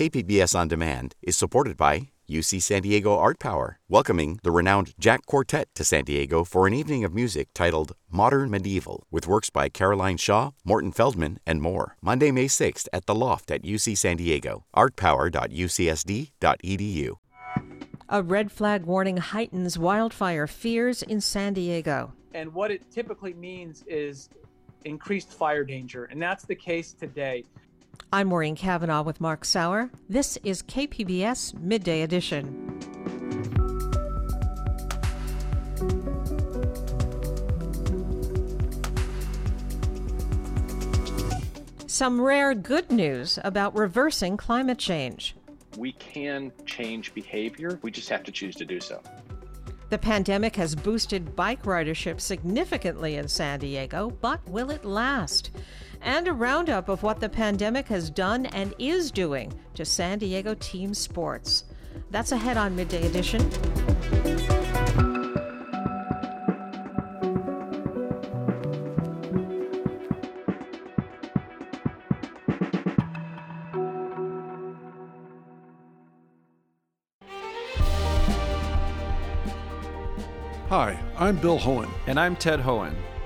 KPBS On Demand is supported by UC San Diego Art Power, welcoming the renowned Jack Quartet to San Diego for an evening of music titled Modern Medieval, with works by Caroline Shaw, Morton Feldman, and more. Monday, May 6th at the Loft at UC San Diego. artpower.ucsd.edu. A red flag warning heightens wildfire fears in San Diego. And what it typically means is increased fire danger, and that's the case today. I'm Maureen Cavanaugh with Mark Sauer. This is KPBS Midday Edition. Some rare good news about reversing climate change. We can change behavior, we just have to choose to do so. The pandemic has boosted bike ridership significantly in San Diego, but will it last? And a roundup of what the pandemic has done and is doing to San Diego team sports. That's ahead on Midday Edition. Hi, I'm Bill Hoehn. And I'm Ted Hoehn.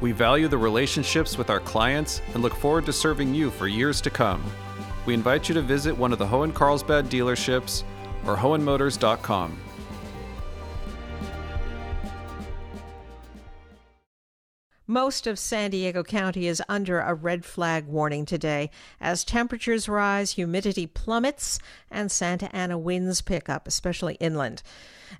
We value the relationships with our clients and look forward to serving you for years to come. We invite you to visit one of the Hoehn Carlsbad dealerships or hoehnmotors.com. Most of San Diego County is under a red flag warning today as temperatures rise, humidity plummets, and Santa Ana winds pick up, especially inland.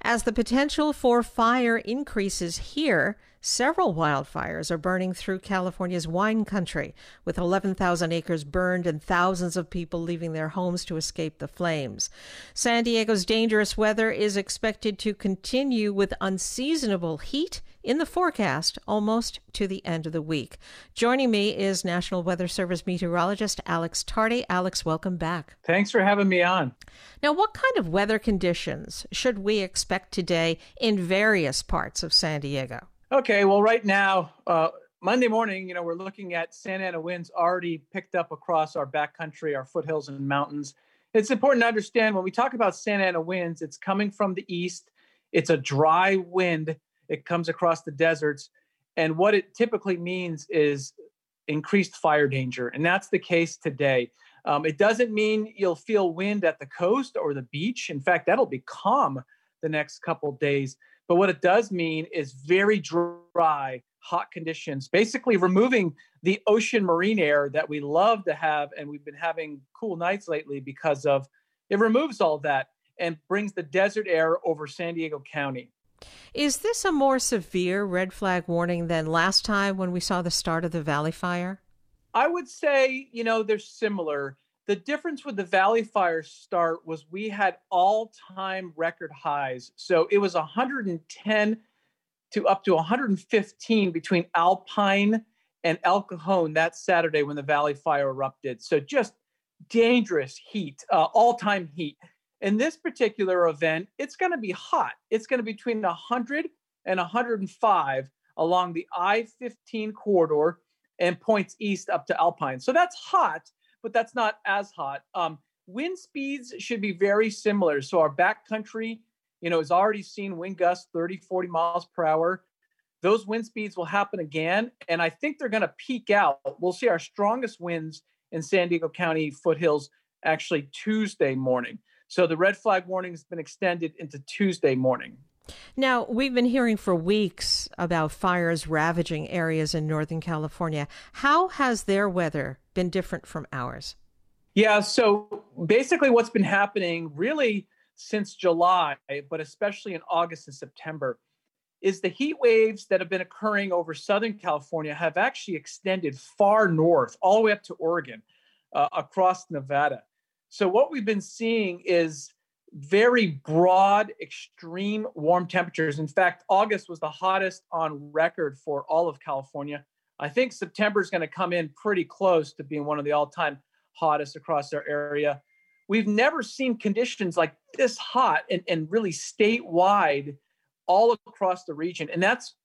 As the potential for fire increases here, several wildfires are burning through California's wine country, with 11,000 acres burned and thousands of people leaving their homes to escape the flames. San Diego's dangerous weather is expected to continue with unseasonable heat in the forecast almost to the end of the week. Joining me is National Weather Service meteorologist Alex Tardy. Alex, welcome back. Thanks for having me on. Now, what kind of weather conditions should we expect today in various parts of San Diego? Okay, well, right now, uh, Monday morning, you know, we're looking at Santa Ana winds already picked up across our backcountry, our foothills and mountains. It's important to understand when we talk about Santa Ana winds, it's coming from the east. It's a dry wind it comes across the deserts. And what it typically means is increased fire danger. And that's the case today. Um, it doesn't mean you'll feel wind at the coast or the beach. In fact, that'll be calm the next couple days. But what it does mean is very dry, hot conditions, basically removing the ocean marine air that we love to have. And we've been having cool nights lately because of it removes all that and brings the desert air over San Diego County. Is this a more severe red flag warning than last time when we saw the start of the Valley Fire? I would say, you know, they're similar. The difference with the Valley Fire start was we had all time record highs. So it was 110 to up to 115 between Alpine and El Cajon that Saturday when the Valley Fire erupted. So just dangerous heat, uh, all time heat. In this particular event, it's going to be hot. It's going to be between 100 and 105 along the I 15 corridor and points east up to Alpine. So that's hot, but that's not as hot. Um, wind speeds should be very similar. So our backcountry, you know, has already seen wind gusts 30, 40 miles per hour. Those wind speeds will happen again. And I think they're going to peak out. We'll see our strongest winds in San Diego County foothills actually Tuesday morning. So the red flag warning has been extended into Tuesday morning. Now, we've been hearing for weeks about fires ravaging areas in Northern California. How has their weather been different from ours? Yeah, so basically, what's been happening really since July, but especially in August and September, is the heat waves that have been occurring over Southern California have actually extended far north, all the way up to Oregon, uh, across Nevada. So, what we've been seeing is very broad, extreme warm temperatures. In fact, August was the hottest on record for all of California. I think September is going to come in pretty close to being one of the all time hottest across our area. We've never seen conditions like this hot and, and really statewide all across the region. And that's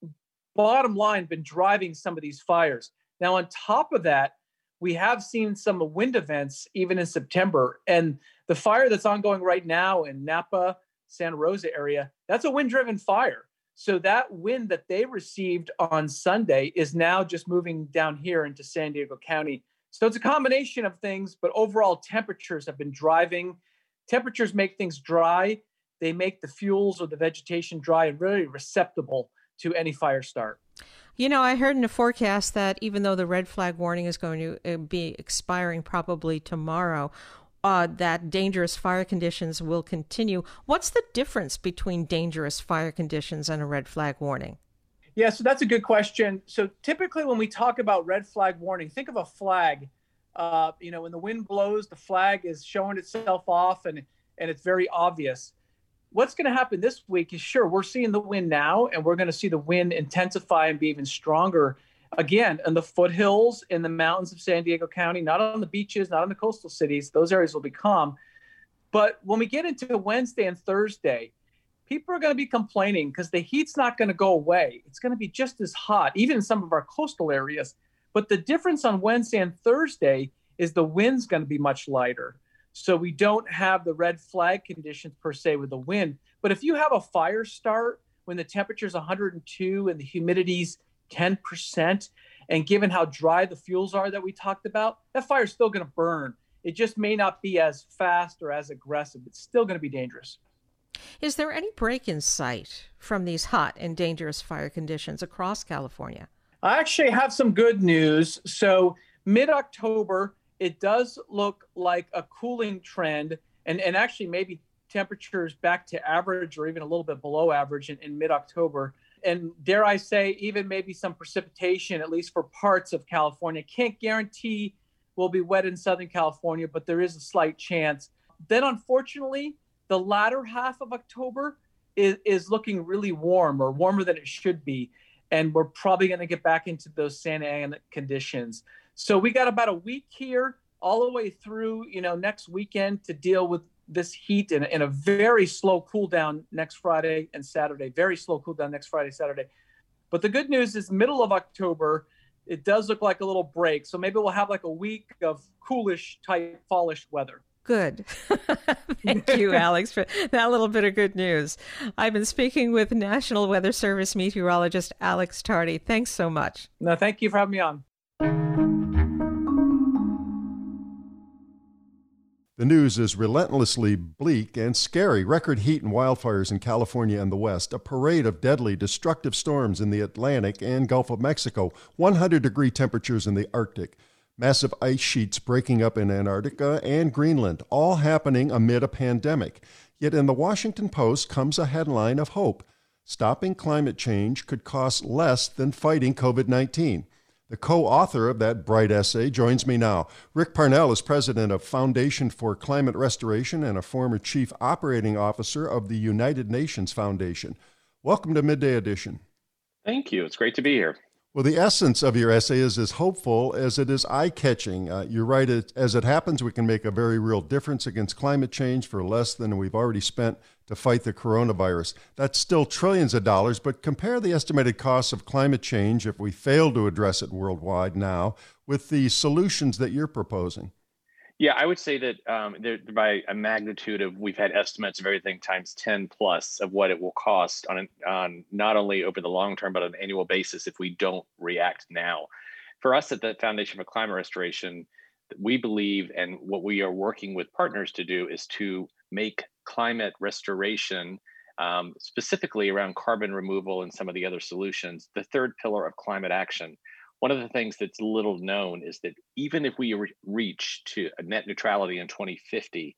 bottom line been driving some of these fires. Now, on top of that, we have seen some wind events even in September. And the fire that's ongoing right now in Napa, Santa Rosa area, that's a wind driven fire. So that wind that they received on Sunday is now just moving down here into San Diego County. So it's a combination of things, but overall temperatures have been driving. Temperatures make things dry. They make the fuels or the vegetation dry and really receptible to any fire start. You know, I heard in a forecast that even though the red flag warning is going to uh, be expiring probably tomorrow, uh, that dangerous fire conditions will continue. What's the difference between dangerous fire conditions and a red flag warning? Yeah, so that's a good question. So typically, when we talk about red flag warning, think of a flag. Uh, you know, when the wind blows, the flag is showing itself off, and and it's very obvious. What's going to happen this week is sure we're seeing the wind now, and we're going to see the wind intensify and be even stronger again in the foothills in the mountains of San Diego County, not on the beaches, not on the coastal cities. Those areas will be calm. But when we get into Wednesday and Thursday, people are going to be complaining because the heat's not going to go away. It's going to be just as hot, even in some of our coastal areas. But the difference on Wednesday and Thursday is the wind's going to be much lighter. So we don't have the red flag conditions per se with the wind. But if you have a fire start when the temperature is 102 and the humidity's 10%. And given how dry the fuels are that we talked about, that fire is still going to burn. It just may not be as fast or as aggressive. It's still going to be dangerous. Is there any break in sight from these hot and dangerous fire conditions across California? I actually have some good news. So, mid October, it does look like a cooling trend, and, and actually, maybe temperatures back to average or even a little bit below average in, in mid October and dare I say, even maybe some precipitation, at least for parts of California. Can't guarantee we'll be wet in Southern California, but there is a slight chance. Then, unfortunately, the latter half of October is, is looking really warm or warmer than it should be. And we're probably going to get back into those Santa Ana conditions. So we got about a week here all the way through, you know, next weekend to deal with this heat in, in a very slow cool down next Friday and Saturday. Very slow cool down next Friday, Saturday. But the good news is, middle of October, it does look like a little break. So maybe we'll have like a week of coolish type fallish weather. Good. Thank you, Alex, for that little bit of good news. I've been speaking with National Weather Service meteorologist Alex Tardy. Thanks so much. No, thank you for having me on. The news is relentlessly bleak and scary. Record heat and wildfires in California and the West, a parade of deadly, destructive storms in the Atlantic and Gulf of Mexico, 100 degree temperatures in the Arctic, massive ice sheets breaking up in Antarctica and Greenland, all happening amid a pandemic. Yet in the Washington Post comes a headline of hope. Stopping climate change could cost less than fighting COVID 19. The co author of that bright essay joins me now. Rick Parnell is president of Foundation for Climate Restoration and a former chief operating officer of the United Nations Foundation. Welcome to Midday Edition. Thank you. It's great to be here. Well, the essence of your essay is as hopeful as it is eye catching. Uh, you write it as it happens, we can make a very real difference against climate change for less than we've already spent to fight the coronavirus. That's still trillions of dollars, but compare the estimated costs of climate change if we fail to address it worldwide now with the solutions that you're proposing. Yeah, I would say that um, by a magnitude of we've had estimates of everything times 10 plus of what it will cost on, on not only over the long term, but on an annual basis if we don't react now. For us at the Foundation for Climate Restoration, we believe and what we are working with partners to do is to make climate restoration, um, specifically around carbon removal and some of the other solutions, the third pillar of climate action one of the things that's little known is that even if we re- reach to net neutrality in 2050,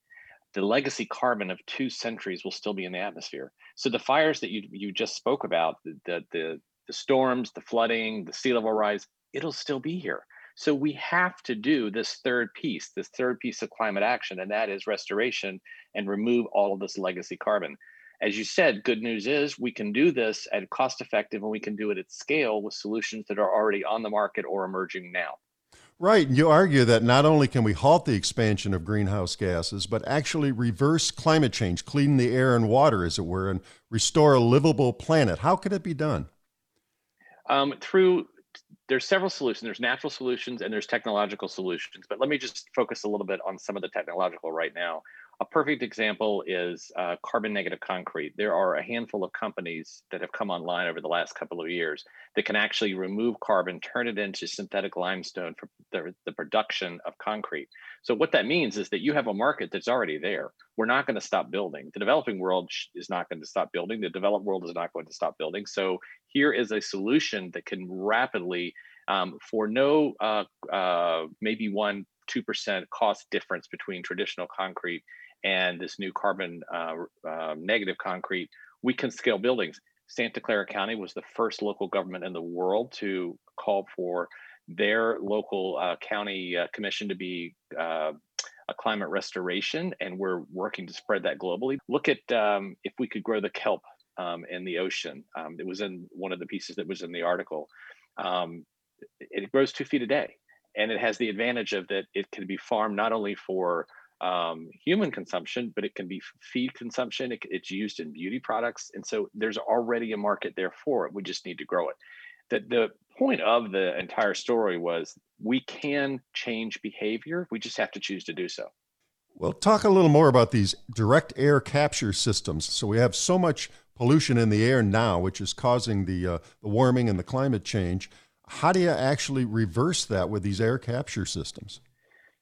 the legacy carbon of two centuries will still be in the atmosphere. So the fires that you you just spoke about, the the the, the storms, the flooding, the sea level rise, it'll still be here. So we have to do this third piece, this third piece of climate action, and that is restoration and remove all of this legacy carbon. As you said, good news is we can do this at cost effective and we can do it at scale with solutions that are already on the market or emerging now. Right. And you argue that not only can we halt the expansion of greenhouse gases, but actually reverse climate change, clean the air and water, as it were, and restore a livable planet. How could it be done? Um, through there's several solutions. There's natural solutions and there's technological solutions. But let me just focus a little bit on some of the technological right now. A perfect example is uh, carbon negative concrete. There are a handful of companies that have come online over the last couple of years that can actually remove carbon, turn it into synthetic limestone for the, the production of concrete. So, what that means is that you have a market that's already there. We're not going to stop building. The developing world is not going to stop building. The developed world is not going to stop building. So, here is a solution that can rapidly, um, for no uh, uh, maybe one, 2% cost difference between traditional concrete and this new carbon uh, uh, negative concrete, we can scale buildings. Santa Clara County was the first local government in the world to call for their local uh, county uh, commission to be uh, a climate restoration, and we're working to spread that globally. Look at um, if we could grow the kelp um, in the ocean. Um, it was in one of the pieces that was in the article. Um, it grows two feet a day, and it has the advantage of that it can be farmed not only for um, human consumption, but it can be feed consumption. It, it's used in beauty products. And so there's already a market there for it. We just need to grow it. The, the point of the entire story was we can change behavior. We just have to choose to do so. Well, talk a little more about these direct air capture systems. So we have so much pollution in the air now, which is causing the, uh, the warming and the climate change. How do you actually reverse that with these air capture systems?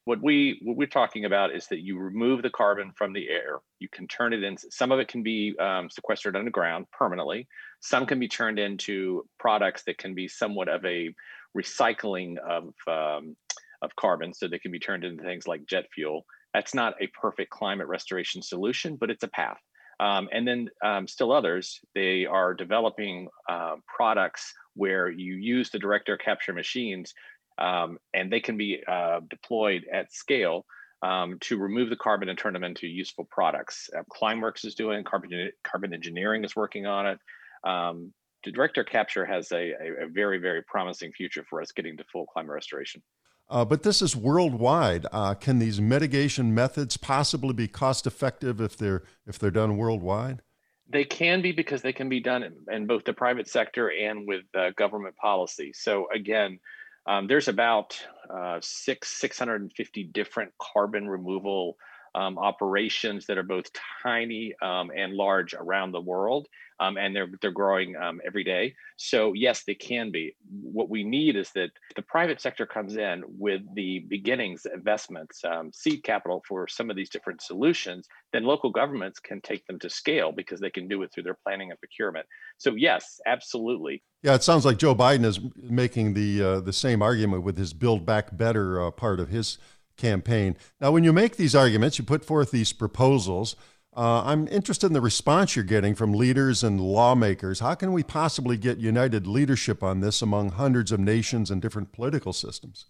What we what we're talking about is that you remove the carbon from the air. You can turn it in some of it can be um, sequestered underground permanently. Some can be turned into products that can be somewhat of a recycling of um, of carbon so they can be turned into things like jet fuel. That's not a perfect climate restoration solution but it's a path. Um, and then um, still others they are developing uh, products where you use the direct air capture machines um, and they can be uh, deployed at scale um, to remove the carbon and turn them into useful products. Uh, Climeworks is doing carbon carbon engineering is working on it. Um, the direct air capture has a, a, a, very very promising future for us getting to full climate restoration. Uh, but this is worldwide. Uh, can these mitigation methods possibly be cost effective if they're if they're done worldwide? They can be because they can be done in, in both the private sector and with uh, government policy. So again, um, there's about uh, six 650 different carbon removal um, operations that are both tiny um, and large around the world, um, and they're they're growing um, every day. So yes, they can be. What we need is that the private sector comes in with the beginnings, investments, um, seed capital for some of these different solutions. Then local governments can take them to scale because they can do it through their planning and procurement. So yes, absolutely. Yeah, it sounds like Joe Biden is making the uh, the same argument with his Build Back Better uh, part of his campaign. Now, when you make these arguments, you put forth these proposals. Uh, I'm interested in the response you're getting from leaders and lawmakers. How can we possibly get united leadership on this among hundreds of nations and different political systems?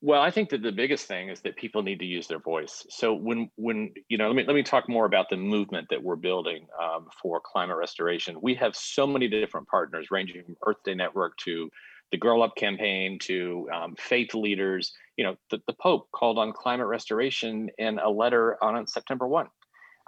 Well, I think that the biggest thing is that people need to use their voice. So when when you know, let me let me talk more about the movement that we're building um, for climate restoration. We have so many different partners, ranging from Earth Day Network to the Girl Up campaign to um, faith leaders. You know, the, the Pope called on climate restoration in a letter on September 1.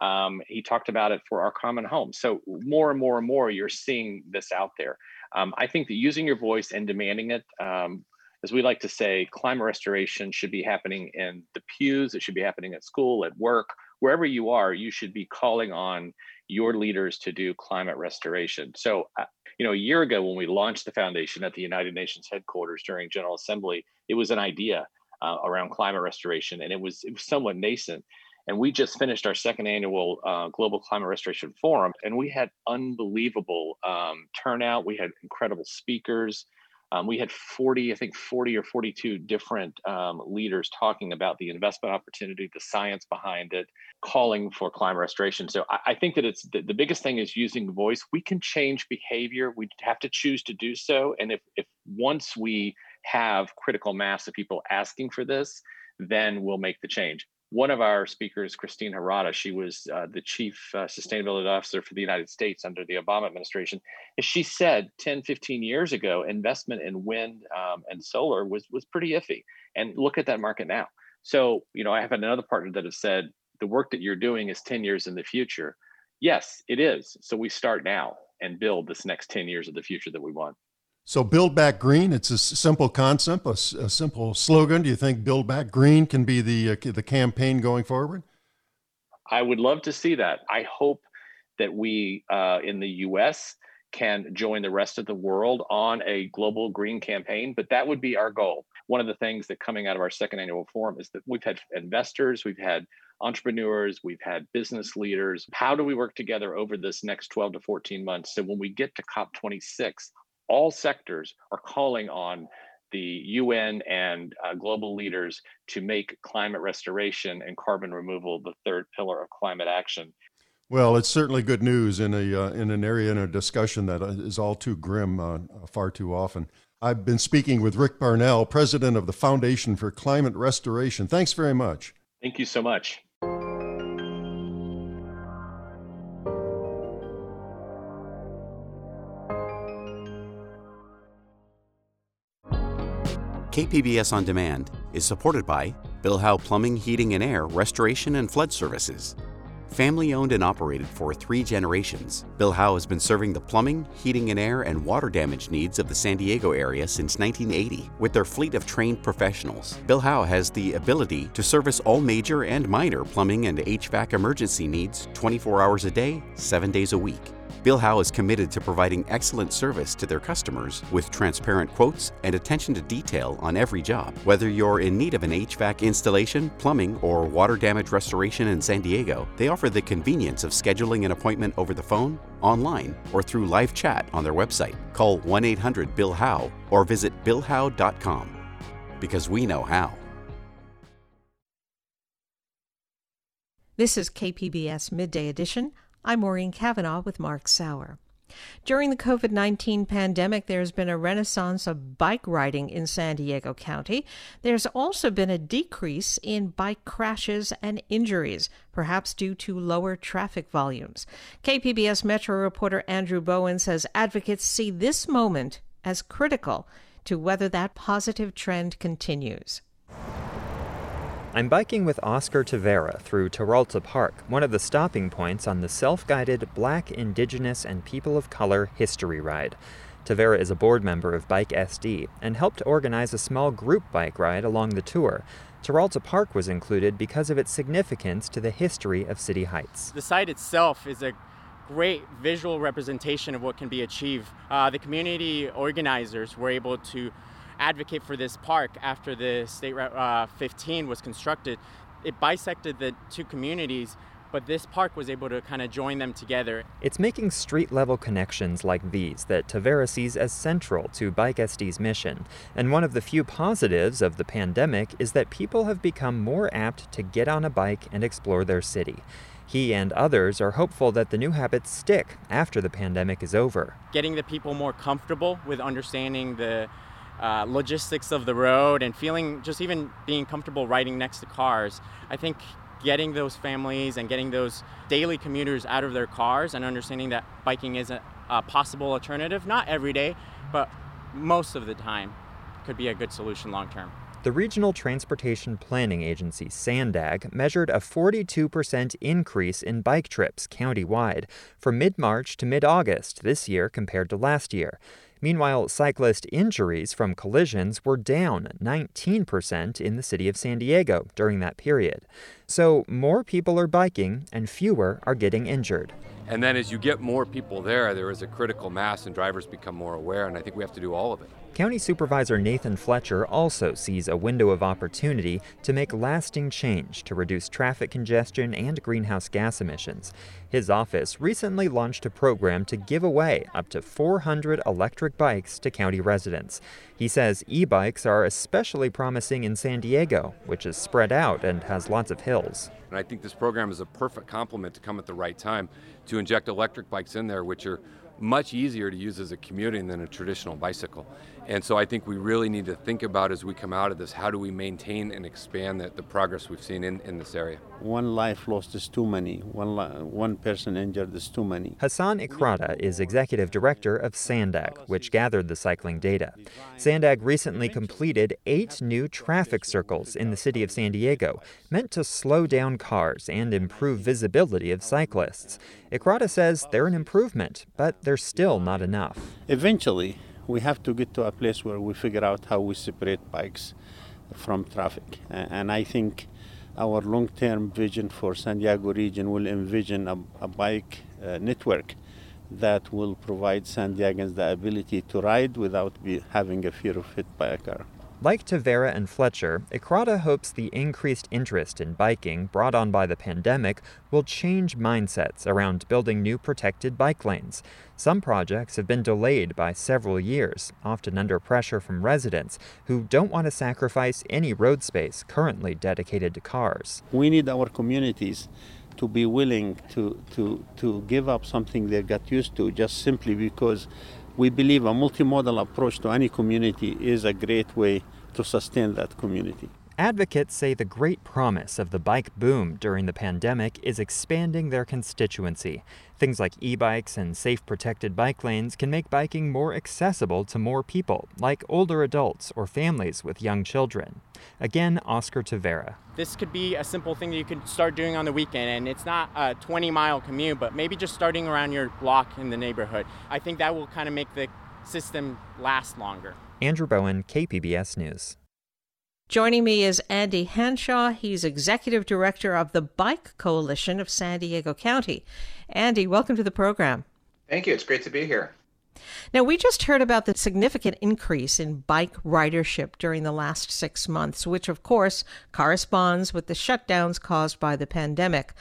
Um, he talked about it for our common home. So more and more and more, you're seeing this out there. Um, I think that using your voice and demanding it, um, as we like to say, climate restoration should be happening in the pews. It should be happening at school, at work, wherever you are. You should be calling on your leaders to do climate restoration. So uh, you know, a year ago when we launched the foundation at the United Nations headquarters during General Assembly, it was an idea uh, around climate restoration, and it was it was somewhat nascent. And we just finished our second annual uh, Global Climate Restoration Forum, and we had unbelievable um, turnout. We had incredible speakers. Um, we had 40, I think 40 or 42 different um, leaders talking about the investment opportunity, the science behind it, calling for climate restoration. So I, I think that it's the, the, biggest thing is using voice. We can change behavior. We have to choose to do so. And if, if once we have critical mass of people asking for this, then we'll make the change. One of our speakers, Christine Harada, she was uh, the chief uh, sustainability officer for the United States under the Obama administration. As she said 10, 15 years ago, investment in wind um, and solar was, was pretty iffy. And look at that market now. So, you know, I have another partner that has said the work that you're doing is 10 years in the future. Yes, it is. So we start now and build this next 10 years of the future that we want. So, Build Back Green, it's a simple concept, a, a simple slogan. Do you think Build Back Green can be the, uh, the campaign going forward? I would love to see that. I hope that we uh, in the US can join the rest of the world on a global green campaign, but that would be our goal. One of the things that coming out of our second annual forum is that we've had investors, we've had entrepreneurs, we've had business leaders. How do we work together over this next 12 to 14 months? So when we get to COP26, all sectors are calling on the UN and uh, global leaders to make climate restoration and carbon removal the third pillar of climate action. Well, it's certainly good news in a uh, in an area in a discussion that uh, all too grim uh, far too often. I've been speaking with Rick Parnell, president of the Foundation for Climate Restoration. Thanks very much. Thank you so much. KPBS On Demand is supported by Bill Howe Plumbing, Heating and Air, Restoration and Flood Services. Family owned and operated for three generations, Bill Howe has been serving the plumbing, heating and air, and water damage needs of the San Diego area since 1980. With their fleet of trained professionals, Bill Howe has the ability to service all major and minor plumbing and HVAC emergency needs 24 hours a day, 7 days a week. Bill Howe is committed to providing excellent service to their customers with transparent quotes and attention to detail on every job. Whether you're in need of an HVAC installation, plumbing, or water damage restoration in San Diego, they offer the convenience of scheduling an appointment over the phone, online, or through live chat on their website. Call 1 800 Bill Howe or visit BillHowe.com because we know how. This is KPBS Midday Edition. I'm Maureen Cavanaugh with Mark Sauer. During the COVID 19 pandemic, there's been a renaissance of bike riding in San Diego County. There's also been a decrease in bike crashes and injuries, perhaps due to lower traffic volumes. KPBS Metro reporter Andrew Bowen says advocates see this moment as critical to whether that positive trend continues. I'm biking with Oscar Tavera through Teralta Park, one of the stopping points on the self guided Black, Indigenous, and People of Color History Ride. Tavera is a board member of Bike SD and helped organize a small group bike ride along the tour. Teralta Park was included because of its significance to the history of City Heights. The site itself is a great visual representation of what can be achieved. Uh, the community organizers were able to advocate for this park after the State Route uh, 15 was constructed. It bisected the two communities, but this park was able to kind of join them together. It's making street level connections like these that Tavera sees as central to Bike SD's mission. And one of the few positives of the pandemic is that people have become more apt to get on a bike and explore their city. He and others are hopeful that the new habits stick after the pandemic is over. Getting the people more comfortable with understanding the uh, logistics of the road and feeling just even being comfortable riding next to cars. I think getting those families and getting those daily commuters out of their cars and understanding that biking is a, a possible alternative, not every day, but most of the time, could be a good solution long term. The Regional Transportation Planning Agency, SANDAG, measured a 42% increase in bike trips countywide from mid March to mid August this year compared to last year. Meanwhile, cyclist injuries from collisions were down 19% in the city of San Diego during that period. So, more people are biking and fewer are getting injured. And then as you get more people there, there is a critical mass and drivers become more aware, and I think we have to do all of it. County Supervisor Nathan Fletcher also sees a window of opportunity to make lasting change to reduce traffic congestion and greenhouse gas emissions. His office recently launched a program to give away up to 400 electric bikes to county residents. He says e bikes are especially promising in San Diego, which is spread out and has lots of hills. And I think this program is a perfect complement to come at the right time to inject electric bikes in there, which are much easier to use as a commuting than a traditional bicycle. And so I think we really need to think about as we come out of this how do we maintain and expand the, the progress we've seen in, in this area. One life lost is too many, one, li- one person injured is too many. Hasan Ikhrata is executive director of SANDAG, which gathered the cycling data. SANDAG recently completed eight new traffic circles in the city of San Diego, meant to slow down cars and improve visibility of cyclists. Ikhrata says they're an improvement, but they're still not enough. Eventually, we have to get to a place where we figure out how we separate bikes from traffic. And I think our long-term vision for San Diego region will envision a, a bike uh, network that will provide San Diegans the ability to ride without be, having a fear of hit by a car. Like Tavera and Fletcher, Ikhrata hopes the increased interest in biking brought on by the pandemic will change mindsets around building new protected bike lanes. Some projects have been delayed by several years, often under pressure from residents who don't want to sacrifice any road space currently dedicated to cars. We need our communities to be willing to, to, to give up something they got used to just simply because we believe a multimodal approach to any community is a great way to sustain that community. Advocates say the great promise of the bike boom during the pandemic is expanding their constituency. Things like e bikes and safe protected bike lanes can make biking more accessible to more people, like older adults or families with young children. Again, Oscar Tavera. This could be a simple thing that you could start doing on the weekend, and it's not a 20 mile commute, but maybe just starting around your block in the neighborhood. I think that will kind of make the system last longer. Andrew Bowen, KPBS News. Joining me is Andy Hanshaw. He's executive director of the Bike Coalition of San Diego County. Andy, welcome to the program. Thank you. It's great to be here. Now, we just heard about the significant increase in bike ridership during the last six months, which, of course, corresponds with the shutdowns caused by the pandemic.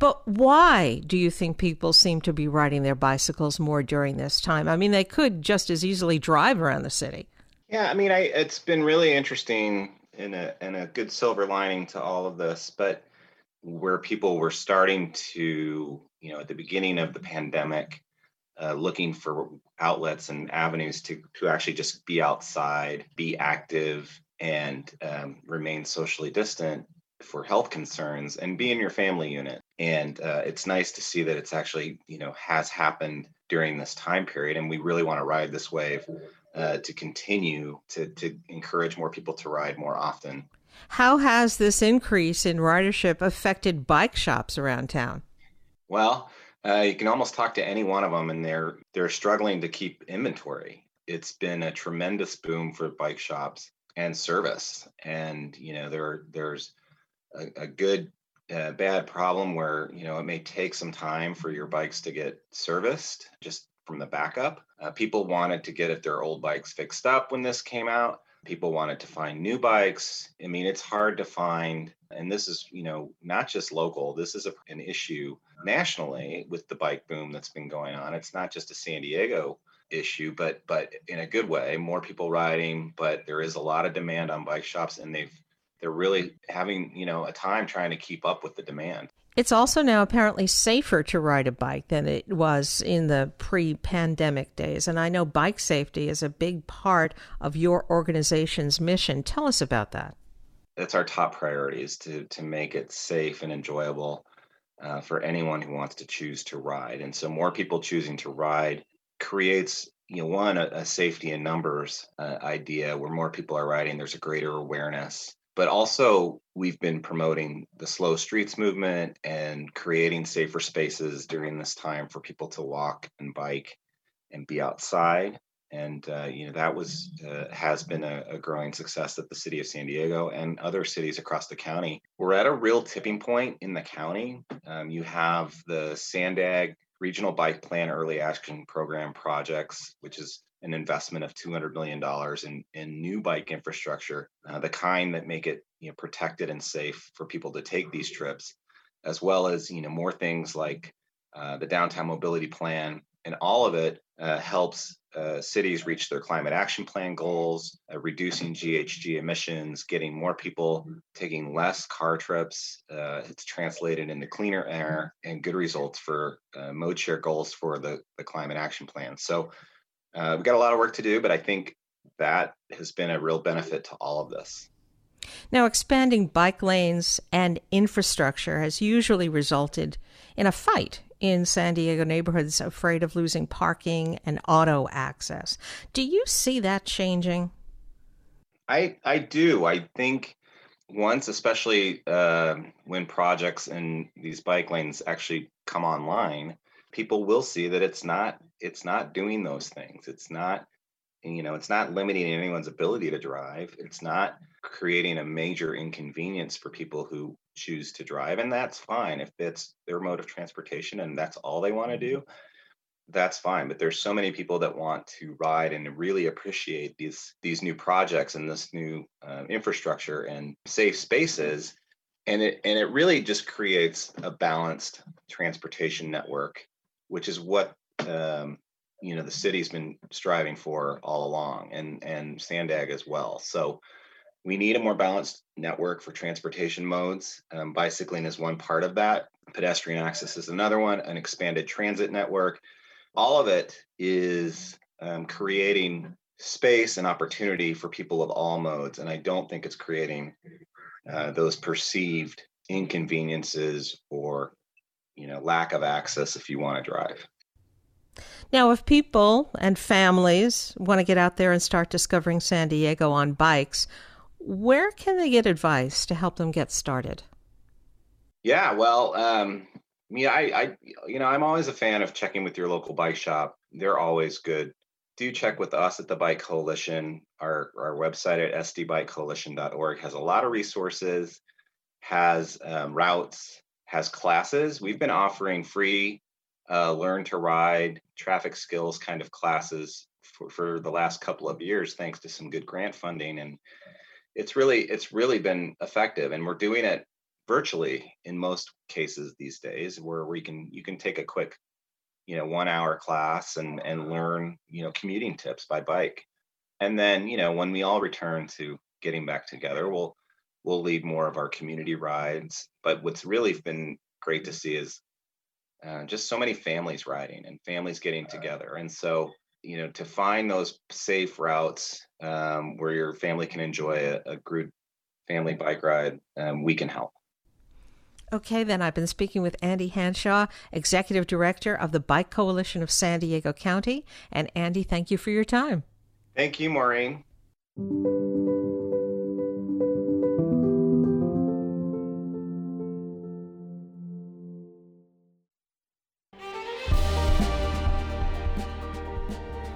But why do you think people seem to be riding their bicycles more during this time? I mean, they could just as easily drive around the city. Yeah, I mean, I, it's been really interesting and a and a good silver lining to all of this, but where people were starting to, you know, at the beginning of the pandemic, uh, looking for outlets and avenues to to actually just be outside, be active, and um, remain socially distant for health concerns, and be in your family unit. And uh, it's nice to see that it's actually, you know, has happened during this time period, and we really want to ride this wave uh, to continue to, to encourage more people to ride more often. How has this increase in ridership affected bike shops around town? Well, uh, you can almost talk to any one of them, and they're they're struggling to keep inventory. It's been a tremendous boom for bike shops and service, and you know there there's a, a good uh, bad problem where you know it may take some time for your bikes to get serviced just from the backup. Uh, people wanted to get their old bikes fixed up when this came out. People wanted to find new bikes. I mean, it's hard to find, and this is, you know, not just local. This is a, an issue nationally with the bike boom that's been going on. It's not just a San Diego issue, but but in a good way. More people riding, but there is a lot of demand on bike shops, and they've they're really having you know a time trying to keep up with the demand. It's also now apparently safer to ride a bike than it was in the pre pandemic days. And I know bike safety is a big part of your organization's mission. Tell us about that. That's our top priority is to, to make it safe and enjoyable uh, for anyone who wants to choose to ride. And so more people choosing to ride creates you know one a, a safety in numbers uh, idea where more people are riding there's a greater awareness but also we've been promoting the slow streets movement and creating safer spaces during this time for people to walk and bike and be outside. And uh, you know that was uh, has been a, a, growing success at the city of san diego and other cities across the county. We're at a real tipping point in the county. Um, you have the sandag regional bike plan early action program projects which is an investment of $200 million in, in new bike infrastructure, uh, the kind that make it you know, protected and safe for people to take these trips, as well as you know more things like uh, the downtown mobility plan, and all of it uh, helps uh, cities reach their climate action plan goals, uh, reducing GHG emissions, getting more people taking less car trips. Uh, it's translated into cleaner air and good results for mode share goals for the, the climate action plan. So uh, we've got a lot of work to do, but I think that has been a real benefit to all of this. Now, expanding bike lanes and infrastructure has usually resulted in a fight in San Diego neighborhoods afraid of losing parking and auto access. Do you see that changing? I I do. I think once, especially uh, when projects and these bike lanes actually come online, people will see that it's not it's not doing those things. It's not you know it's not limiting anyone's ability to drive. It's not creating a major inconvenience for people who choose to drive and that's fine if it's their mode of transportation and that's all they want to do that's fine but there's so many people that want to ride and really appreciate these these new projects and this new uh, infrastructure and safe spaces and it and it really just creates a balanced transportation network which is what um, you know the city's been striving for all along and and sandag as well so we need a more balanced network for transportation modes. Um, bicycling is one part of that. Pedestrian access is another one, an expanded transit network. All of it is um, creating space and opportunity for people of all modes. And I don't think it's creating uh, those perceived inconveniences or you know lack of access if you want to drive. Now, if people and families want to get out there and start discovering San Diego on bikes, where can they get advice to help them get started? Yeah, well, um, yeah, I, I, you know, I'm always a fan of checking with your local bike shop. They're always good. Do check with us at the Bike Coalition. Our our website at sdbikecoalition.org has a lot of resources, has um, routes, has classes. We've been offering free uh, learn to ride traffic skills kind of classes for, for the last couple of years, thanks to some good grant funding and it's really it's really been effective and we're doing it virtually in most cases these days where we can you can take a quick you know one hour class and and learn you know commuting tips by bike. And then you know when we all return to getting back together we'll we'll lead more of our community rides. But what's really been great to see is uh, just so many families riding and families getting together and so you know to find those safe routes um, where your family can enjoy a, a group family bike ride um, we can help Okay, then I've been speaking with Andy Hanshaw, Executive Director of the Bike Coalition of San Diego County. And Andy, thank you for your time. Thank you, Maureen.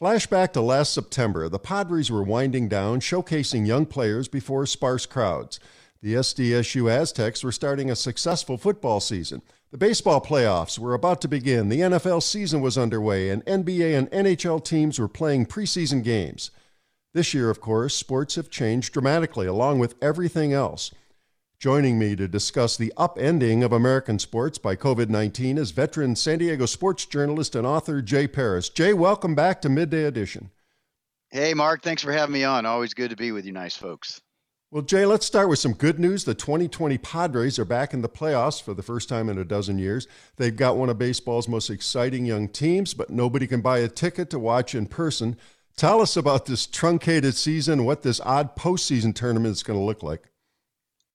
Flashback to last September, the Padres were winding down, showcasing young players before sparse crowds. The SDSU Aztecs were starting a successful football season. The baseball playoffs were about to begin, the NFL season was underway, and NBA and NHL teams were playing preseason games. This year, of course, sports have changed dramatically, along with everything else. Joining me to discuss the upending of American sports by COVID 19 is veteran San Diego sports journalist and author Jay Paris. Jay, welcome back to Midday Edition. Hey, Mark, thanks for having me on. Always good to be with you, nice folks. Well, Jay, let's start with some good news. The 2020 Padres are back in the playoffs for the first time in a dozen years. They've got one of baseball's most exciting young teams, but nobody can buy a ticket to watch in person. Tell us about this truncated season, what this odd postseason tournament is going to look like.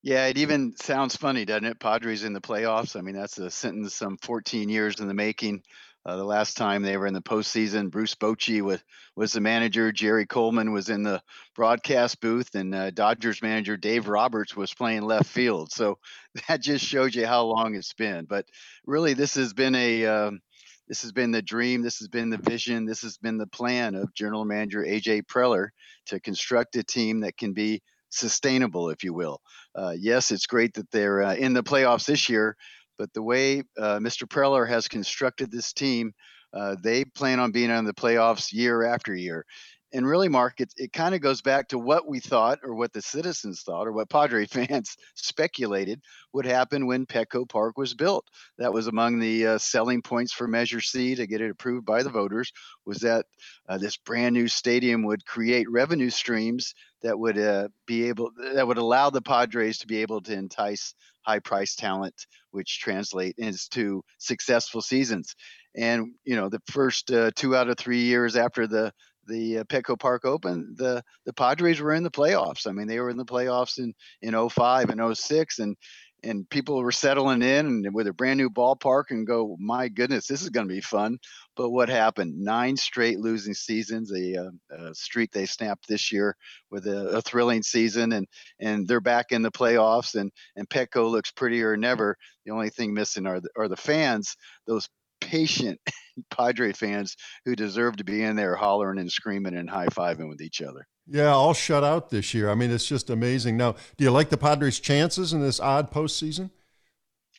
Yeah, it even sounds funny, doesn't it? Padres in the playoffs. I mean, that's a sentence some 14 years in the making. Uh, the last time they were in the postseason, Bruce Bochy was was the manager. Jerry Coleman was in the broadcast booth, and uh, Dodgers manager Dave Roberts was playing left field. So that just shows you how long it's been. But really, this has been a um, this has been the dream. This has been the vision. This has been the plan of General Manager AJ Preller to construct a team that can be sustainable, if you will. Uh, yes, it's great that they're uh, in the playoffs this year, but the way uh, Mr. Preller has constructed this team, uh, they plan on being in the playoffs year after year. And really, Mark, it, it kind of goes back to what we thought, or what the citizens thought, or what Padre fans speculated would happen when Petco Park was built. That was among the uh, selling points for Measure C to get it approved by the voters. Was that uh, this brand new stadium would create revenue streams that would uh, be able that would allow the Padres to be able to entice high price talent, which translate into successful seasons. And you know, the first uh, two out of three years after the the uh, Petco Park Open, the the Padres were in the playoffs. I mean, they were in the playoffs in in 05 and 06, and and people were settling in and with a brand new ballpark and go, my goodness, this is going to be fun. But what happened? Nine straight losing seasons, a, uh, a streak they snapped this year with a, a, thrilling season, and and they're back in the playoffs. And and Petco looks prettier than ever. The only thing missing are the, are the fans, those patient Padre fans who deserve to be in there hollering and screaming and high fiving with each other. Yeah, all shut out this year. I mean, it's just amazing. Now, do you like the Padres' chances in this odd postseason?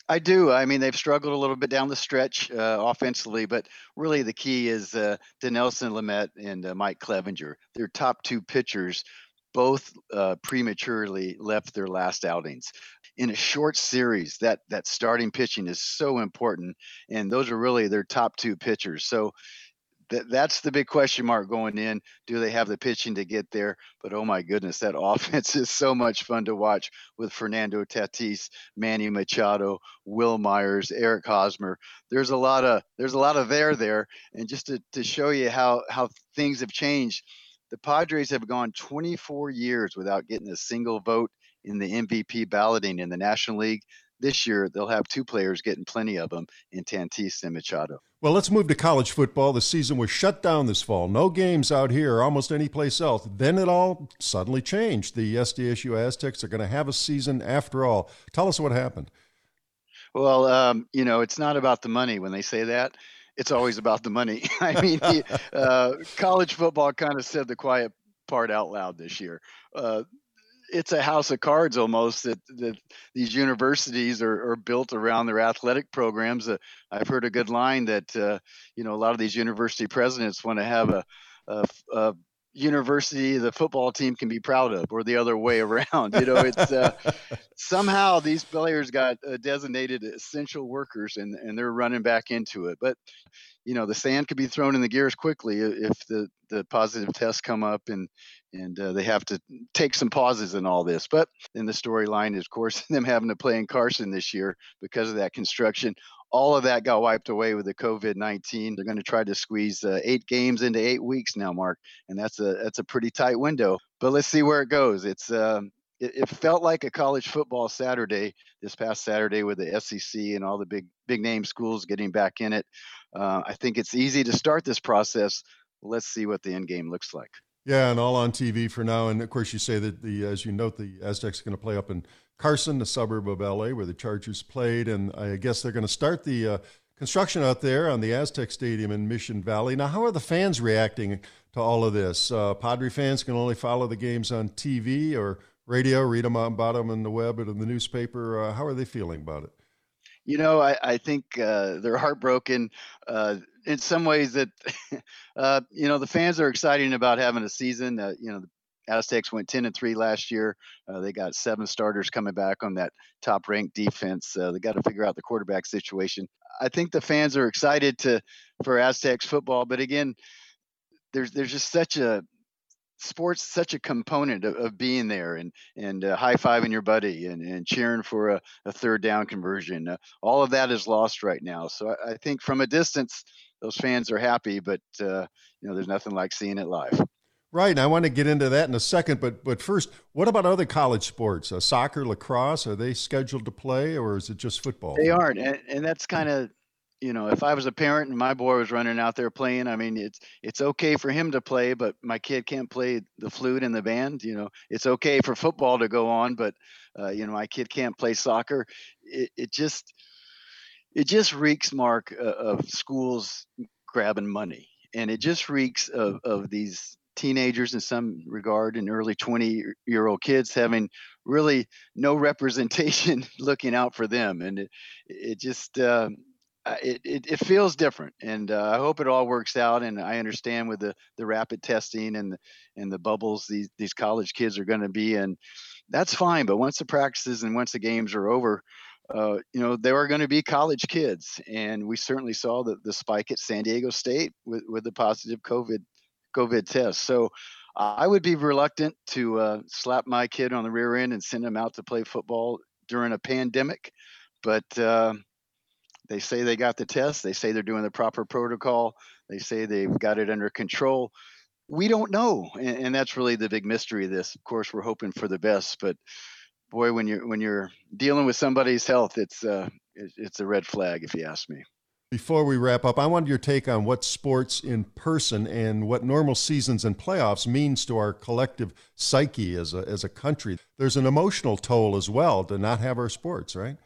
I do. I mean, they've struggled a little bit down the stretch uh, offensively, but really the key is uh, Dinelson Lamet and uh, Mike Clevinger. Their top two pitchers both uh, prematurely left their last outings. In a short series, that that starting pitching is so important, and those are really their top two pitchers. So that that's the big question mark going in. Do they have the pitching to get there? But oh my goodness, that offense is so much fun to watch with Fernando Tatis, Manny Machado, Wil Myers, Eric Hosmer. There's a lot of there's a lot of there there, and just to, to show you how how things have changed. The Padres have gone 24 years without getting a single vote in the MVP balloting in the National League this year they'll have two players getting plenty of them in Tatis and Machado. Well, let's move to college football. The season was shut down this fall. No games out here almost any place else. Then it all suddenly changed. The SDSU Aztecs are going to have a season after all. Tell us what happened. Well, um, you know, it's not about the money when they say that. It's always about the money. I mean, the, uh, college football kind of said the quiet part out loud this year. Uh, it's a house of cards almost that, that these universities are, are built around their athletic programs. Uh, I've heard a good line that uh, you know a lot of these university presidents want to have a, a, a, university the football team can be proud of, or the other way around. You know, it's uh, somehow these players got uh, designated essential workers, and and they're running back into it. But you know, the sand could be thrown in the gears quickly if the the positive tests come up and and uh, they have to take some pauses in all this. But then the storyline is, of course, them having to play in Carson this year because of that construction. All of that got wiped away with the COVID nineteen. They're going to try to squeeze uh, eight games into eight weeks now, Mark, and that's a that's a pretty tight window. But let's see where it goes. It's um, it, it, felt like a college football Saturday this past Saturday with the SEC and all the big big name schools getting back in it. Uh, I think it's easy to start this process. Let's see what the end game looks like. Yeah, and all on TV for now. And of course, you say that the as you note, the Aztecs are going to play up in Carson, the suburb of LA, where the Chargers played, and I guess they're going to start the uh, construction out there on the Aztec Stadium in Mission Valley. Now, how are the fans reacting to all of this? Uh, Padre fans can only follow the games on TV or radio, read them about them in the web and in the newspaper. Uh, how are they feeling about it? You know, I, I think uh, they're heartbroken. Uh, in some ways that uh, you know the fans are excited about having a season. Uh, you know, the Aztecs went 10 and 3 last year. Uh, they got seven starters coming back on that top ranked defense. Uh, they got to figure out the quarterback situation. I think the fans are excited to for Aztecs football, but again, there's there's just such a sports such a component of, of being there and and uh, high fiving your buddy and, and cheering for a, a third down conversion. Uh, all of that is lost right now. So I, I, think from a distance, those fans are happy, but uh, you know, there's nothing like seeing it live. Right, and I want to get into that in a second, but but first, what about other college sports? Uh, soccer, lacrosse, are they scheduled to play, or is it just football? They aren't, and, and that's kind of, you know, if I was a parent and my boy was running out there playing, I mean, it's it's okay for him to play, but my kid can't play the flute in the band. You know, it's okay for football to go on, but uh, you know, my kid can't play soccer. It, it just it just reeks, Mark, uh, of schools grabbing money, and it just reeks of of these teenagers in some regard and early 20 year old kids having really no representation looking out for them and it, it just uh, it, it, it, feels different and uh, i hope it all works out and i understand with the, the rapid testing and the, and the bubbles these, these college kids are going to be in that's fine but once the practices and once the games are over uh, you know there are going to be college kids and we certainly saw the, the spike at san diego state with, with the positive covid COVID test. So I would be reluctant to uh, slap my kid on the rear end and send him out to play football during a pandemic. But uh, they say they got the test. They say they're doing the proper protocol. They say they've got it under control. We don't know, and, and that's really the big mystery of this. Of course, we're hoping for the best, but boy, when you're when you're dealing with somebody's health, it's uh, it's a red flag, if you ask me. Before we wrap up, I wanted your take on what sports in person and what normal seasons and playoffs means to our collective psyche as a, as a country. There's an emotional toll as well to not have our sports, right?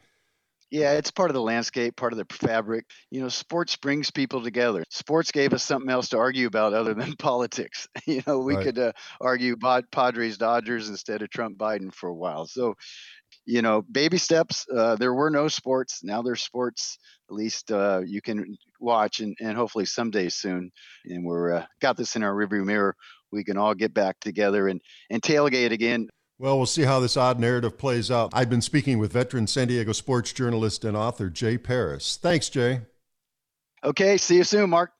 Yeah, it's part of the landscape, part of the fabric. You know, sports brings people together. Sports gave us something else to argue about other than politics. You know, we right. could uh, argue Padres Dodgers instead of Trump Biden for a while. So, you know, baby steps. Uh, there were no sports. Now there's sports. At least uh, you can watch, and, and hopefully someday soon. And we're uh, got this in our rearview mirror. We can all get back together and and tailgate again. Well, we'll see how this odd narrative plays out. I've been speaking with veteran San Diego sports journalist and author Jay Paris. Thanks, Jay. Okay, see you soon, Mark.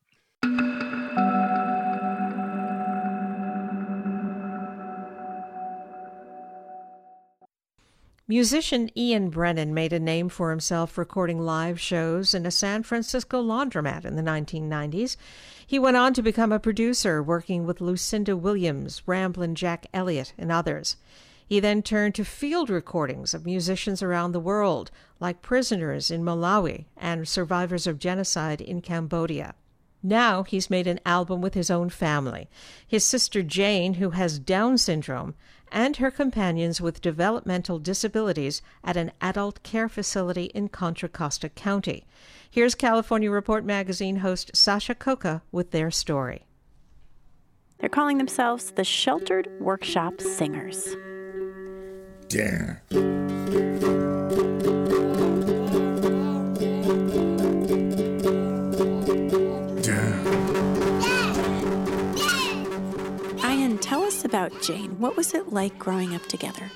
Musician Ian Brennan made a name for himself recording live shows in a San Francisco laundromat in the 1990s. He went on to become a producer, working with Lucinda Williams, Ramblin' Jack Elliott, and others. He then turned to field recordings of musicians around the world, like prisoners in Malawi and survivors of genocide in Cambodia. Now he's made an album with his own family. His sister Jane, who has Down syndrome, and her companions with developmental disabilities at an adult care facility in Contra Costa County. Here's California Report magazine host Sasha Khokha with their story. They're calling themselves the Sheltered Workshop Singers. Damn. Damn. Ian, tell us about Jane. What was it like growing up together?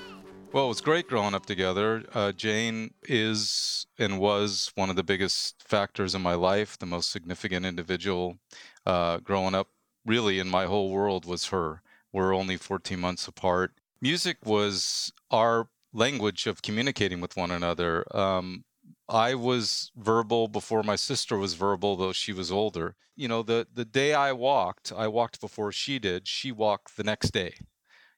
Well, it was great growing up together. Uh, Jane is and was one of the biggest factors in my life, the most significant individual uh, growing up. Really, in my whole world was her. We're only 14 months apart. Music was our language of communicating with one another. Um, I was verbal before my sister was verbal, though she was older. You know, the the day I walked, I walked before she did. She walked the next day.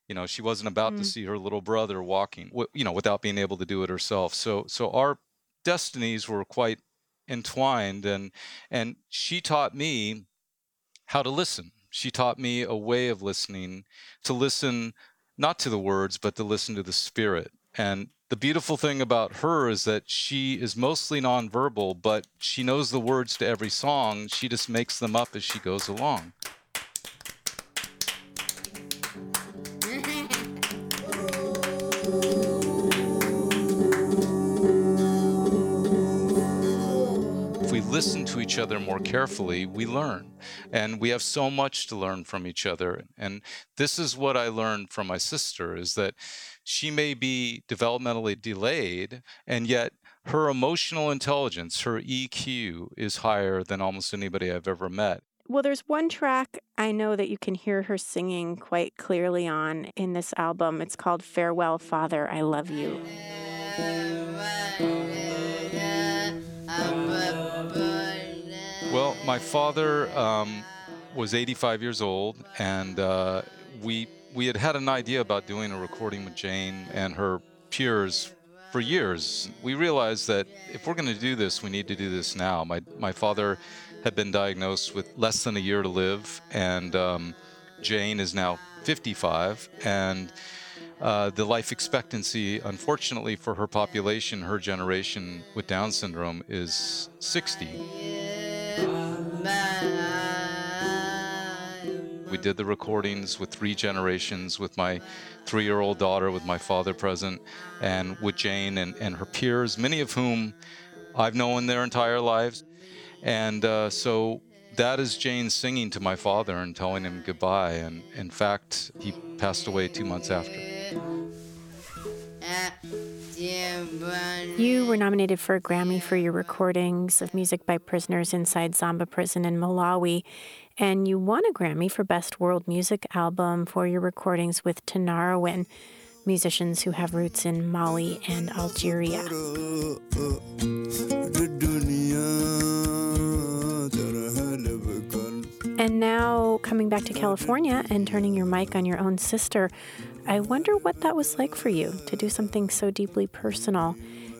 You know, she wasn't about mm. to see her little brother walking, you know, without being able to do it herself. So so our destinies were quite entwined, and and she taught me how to listen. She taught me a way of listening, to listen not to the words, but to listen to the spirit. And the beautiful thing about her is that she is mostly nonverbal, but she knows the words to every song. She just makes them up as she goes along. Listen to each other more carefully, we learn. And we have so much to learn from each other. And this is what I learned from my sister is that she may be developmentally delayed, and yet her emotional intelligence, her EQ, is higher than almost anybody I've ever met. Well, there's one track I know that you can hear her singing quite clearly on in this album. It's called Farewell, Father, I Love You. Well, my father um, was 85 years old, and uh, we we had had an idea about doing a recording with Jane and her peers for years. We realized that if we're going to do this, we need to do this now. My my father had been diagnosed with less than a year to live, and um, Jane is now 55, and uh, the life expectancy, unfortunately for her population, her generation with Down syndrome, is 60. We did the recordings with three generations with my three year old daughter, with my father present, and with Jane and, and her peers, many of whom I've known their entire lives. And uh, so that is Jane singing to my father and telling him goodbye. And in fact, he passed away two months after. You were nominated for a Grammy for your recordings of music by prisoners inside Zomba prison in Malawi, and you won a Grammy for Best World Music Album for your recordings with Tinariwen, musicians who have roots in Mali and Algeria. And now, coming back to California and turning your mic on your own sister, I wonder what that was like for you to do something so deeply personal,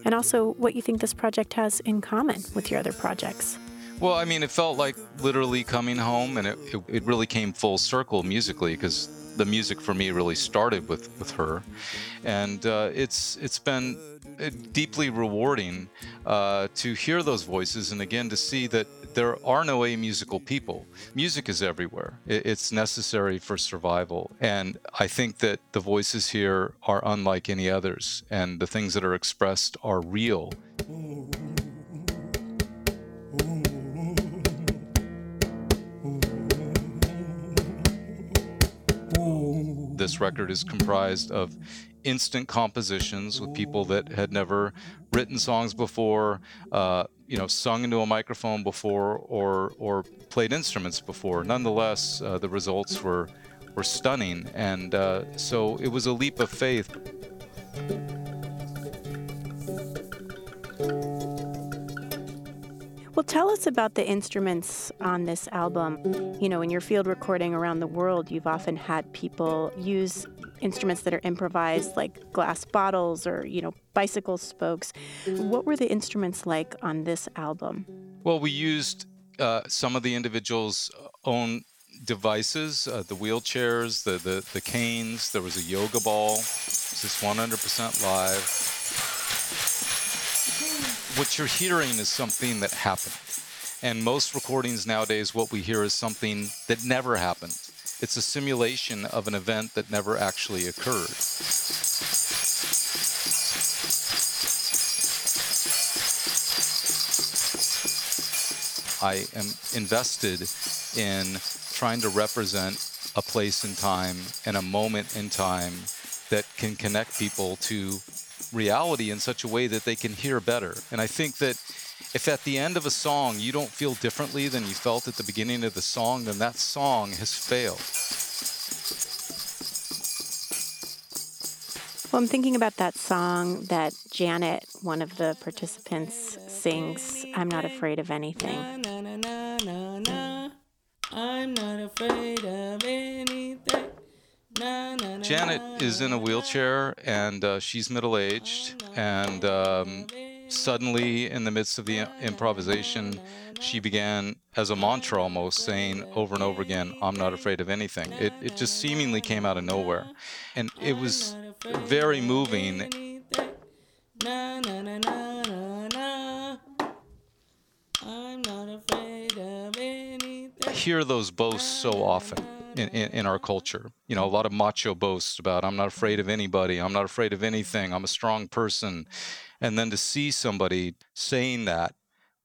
and also what you think this project has in common with your other projects. Well, I mean, it felt like literally coming home, and it, it, it really came full circle musically because the music for me really started with, with her. And uh, it's, it's been uh, deeply rewarding uh, to hear those voices and again to see that there are no a musical people. Music is everywhere. It's necessary for survival. And I think that the voices here are unlike any others, and the things that are expressed are real. This record is comprised of instant compositions with people that had never written songs before, uh, you know, sung into a microphone before, or or played instruments before. Nonetheless, uh, the results were were stunning, and uh, so it was a leap of faith. Well, tell us about the instruments on this album. You know, in your field recording around the world, you've often had people use instruments that are improvised, like glass bottles or, you know, bicycle spokes. What were the instruments like on this album? Well, we used uh, some of the individuals' own devices, uh, the wheelchairs, the, the, the canes. There was a yoga ball. This is 100% live. What you're hearing is something that happened. And most recordings nowadays, what we hear is something that never happened. It's a simulation of an event that never actually occurred. I am invested in trying to represent a place in time and a moment in time that can connect people to reality in such a way that they can hear better. And I think that if at the end of a song you don't feel differently than you felt at the beginning of the song, then that song has failed. Well, I'm thinking about that song that Janet, one of the participants, sings I'm not afraid of anything. I'm not afraid of anything. Janet is in a wheelchair and uh, she's middle aged. And um, suddenly, in the midst of the improvisation, she began, as a mantra almost, saying over and over again, I'm not afraid of anything. It, it just seemingly came out of nowhere. And it was very moving. I hear those boasts so often in, in, in, our culture. You know, a lot of macho boasts about, I'm not afraid of anybody, I'm not afraid of anything, I'm a strong person. And then to see somebody saying that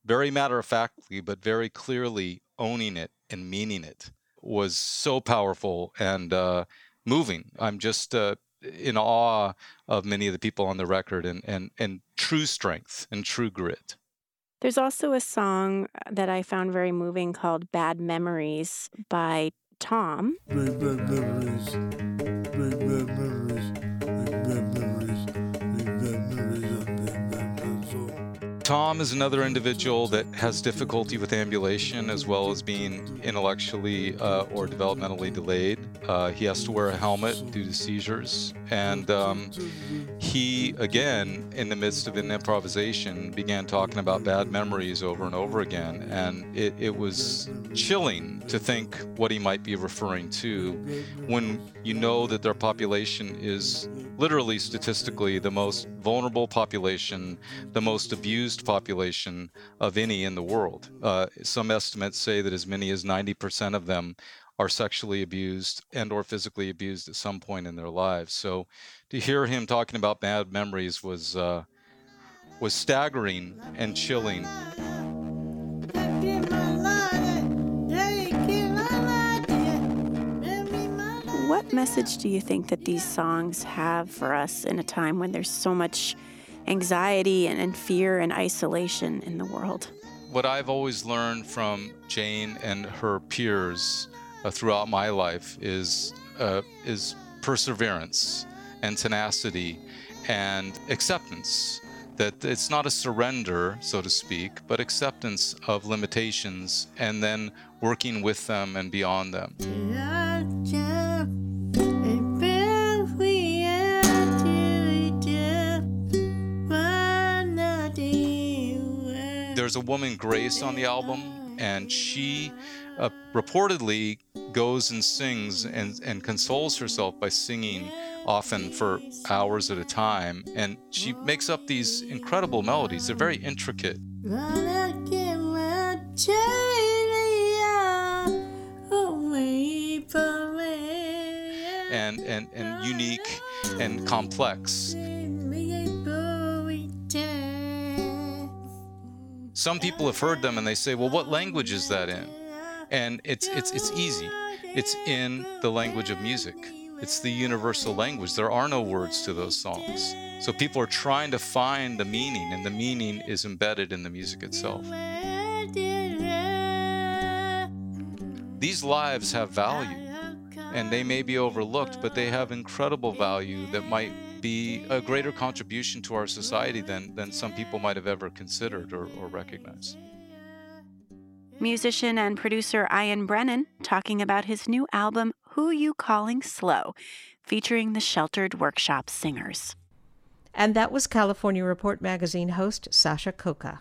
very matter of factly, but very clearly owning it and meaning it was so powerful and uh, moving. I'm just uh, in awe of many of the people on the record and, and, and true strength and true grit. There's also a song that I found very moving called Bad Memories by Tom. Tom is another individual that has difficulty with ambulation as well as being intellectually uh, or developmentally delayed. Uh, he has to wear a helmet due to seizures. And um, he, again, in the midst of an improvisation, began talking about bad memories over and over again. And it, it was chilling to think what he might be referring to when you know that their population is literally statistically the most vulnerable population, the most abused population of any in the world. Uh, some estimates say that as many as 90% of them are sexually abused and or physically abused at some point in their lives. So to hear him talking about bad memories was uh, was staggering and chilling. What message do you think that these songs have for us in a time when there's so much anxiety and, and fear and isolation in the world? What I've always learned from Jane and her peers uh, throughout my life is uh, is perseverance and tenacity and acceptance. That it's not a surrender, so to speak, but acceptance of limitations and then working with them and beyond them. A woman, Grace, on the album, and she uh, reportedly goes and sings and, and consoles herself by singing often for hours at a time. And she makes up these incredible melodies. They're very intricate. And, and, and unique and complex. Some people have heard them and they say, well, what language is that in? And it's, it's, it's easy. It's in the language of music. It's the universal language. There are no words to those songs. So people are trying to find the meaning, and the meaning is embedded in the music itself. These lives have value, and they may be overlooked, but they have incredible value that might be a greater contribution to our society than, than some people might have ever considered or, or recognized. Musician and producer Ian Brennan talking about his new album, Who You Calling Slow, featuring the Sheltered Workshop Singers. And that was California Report magazine host Sasha Khokha.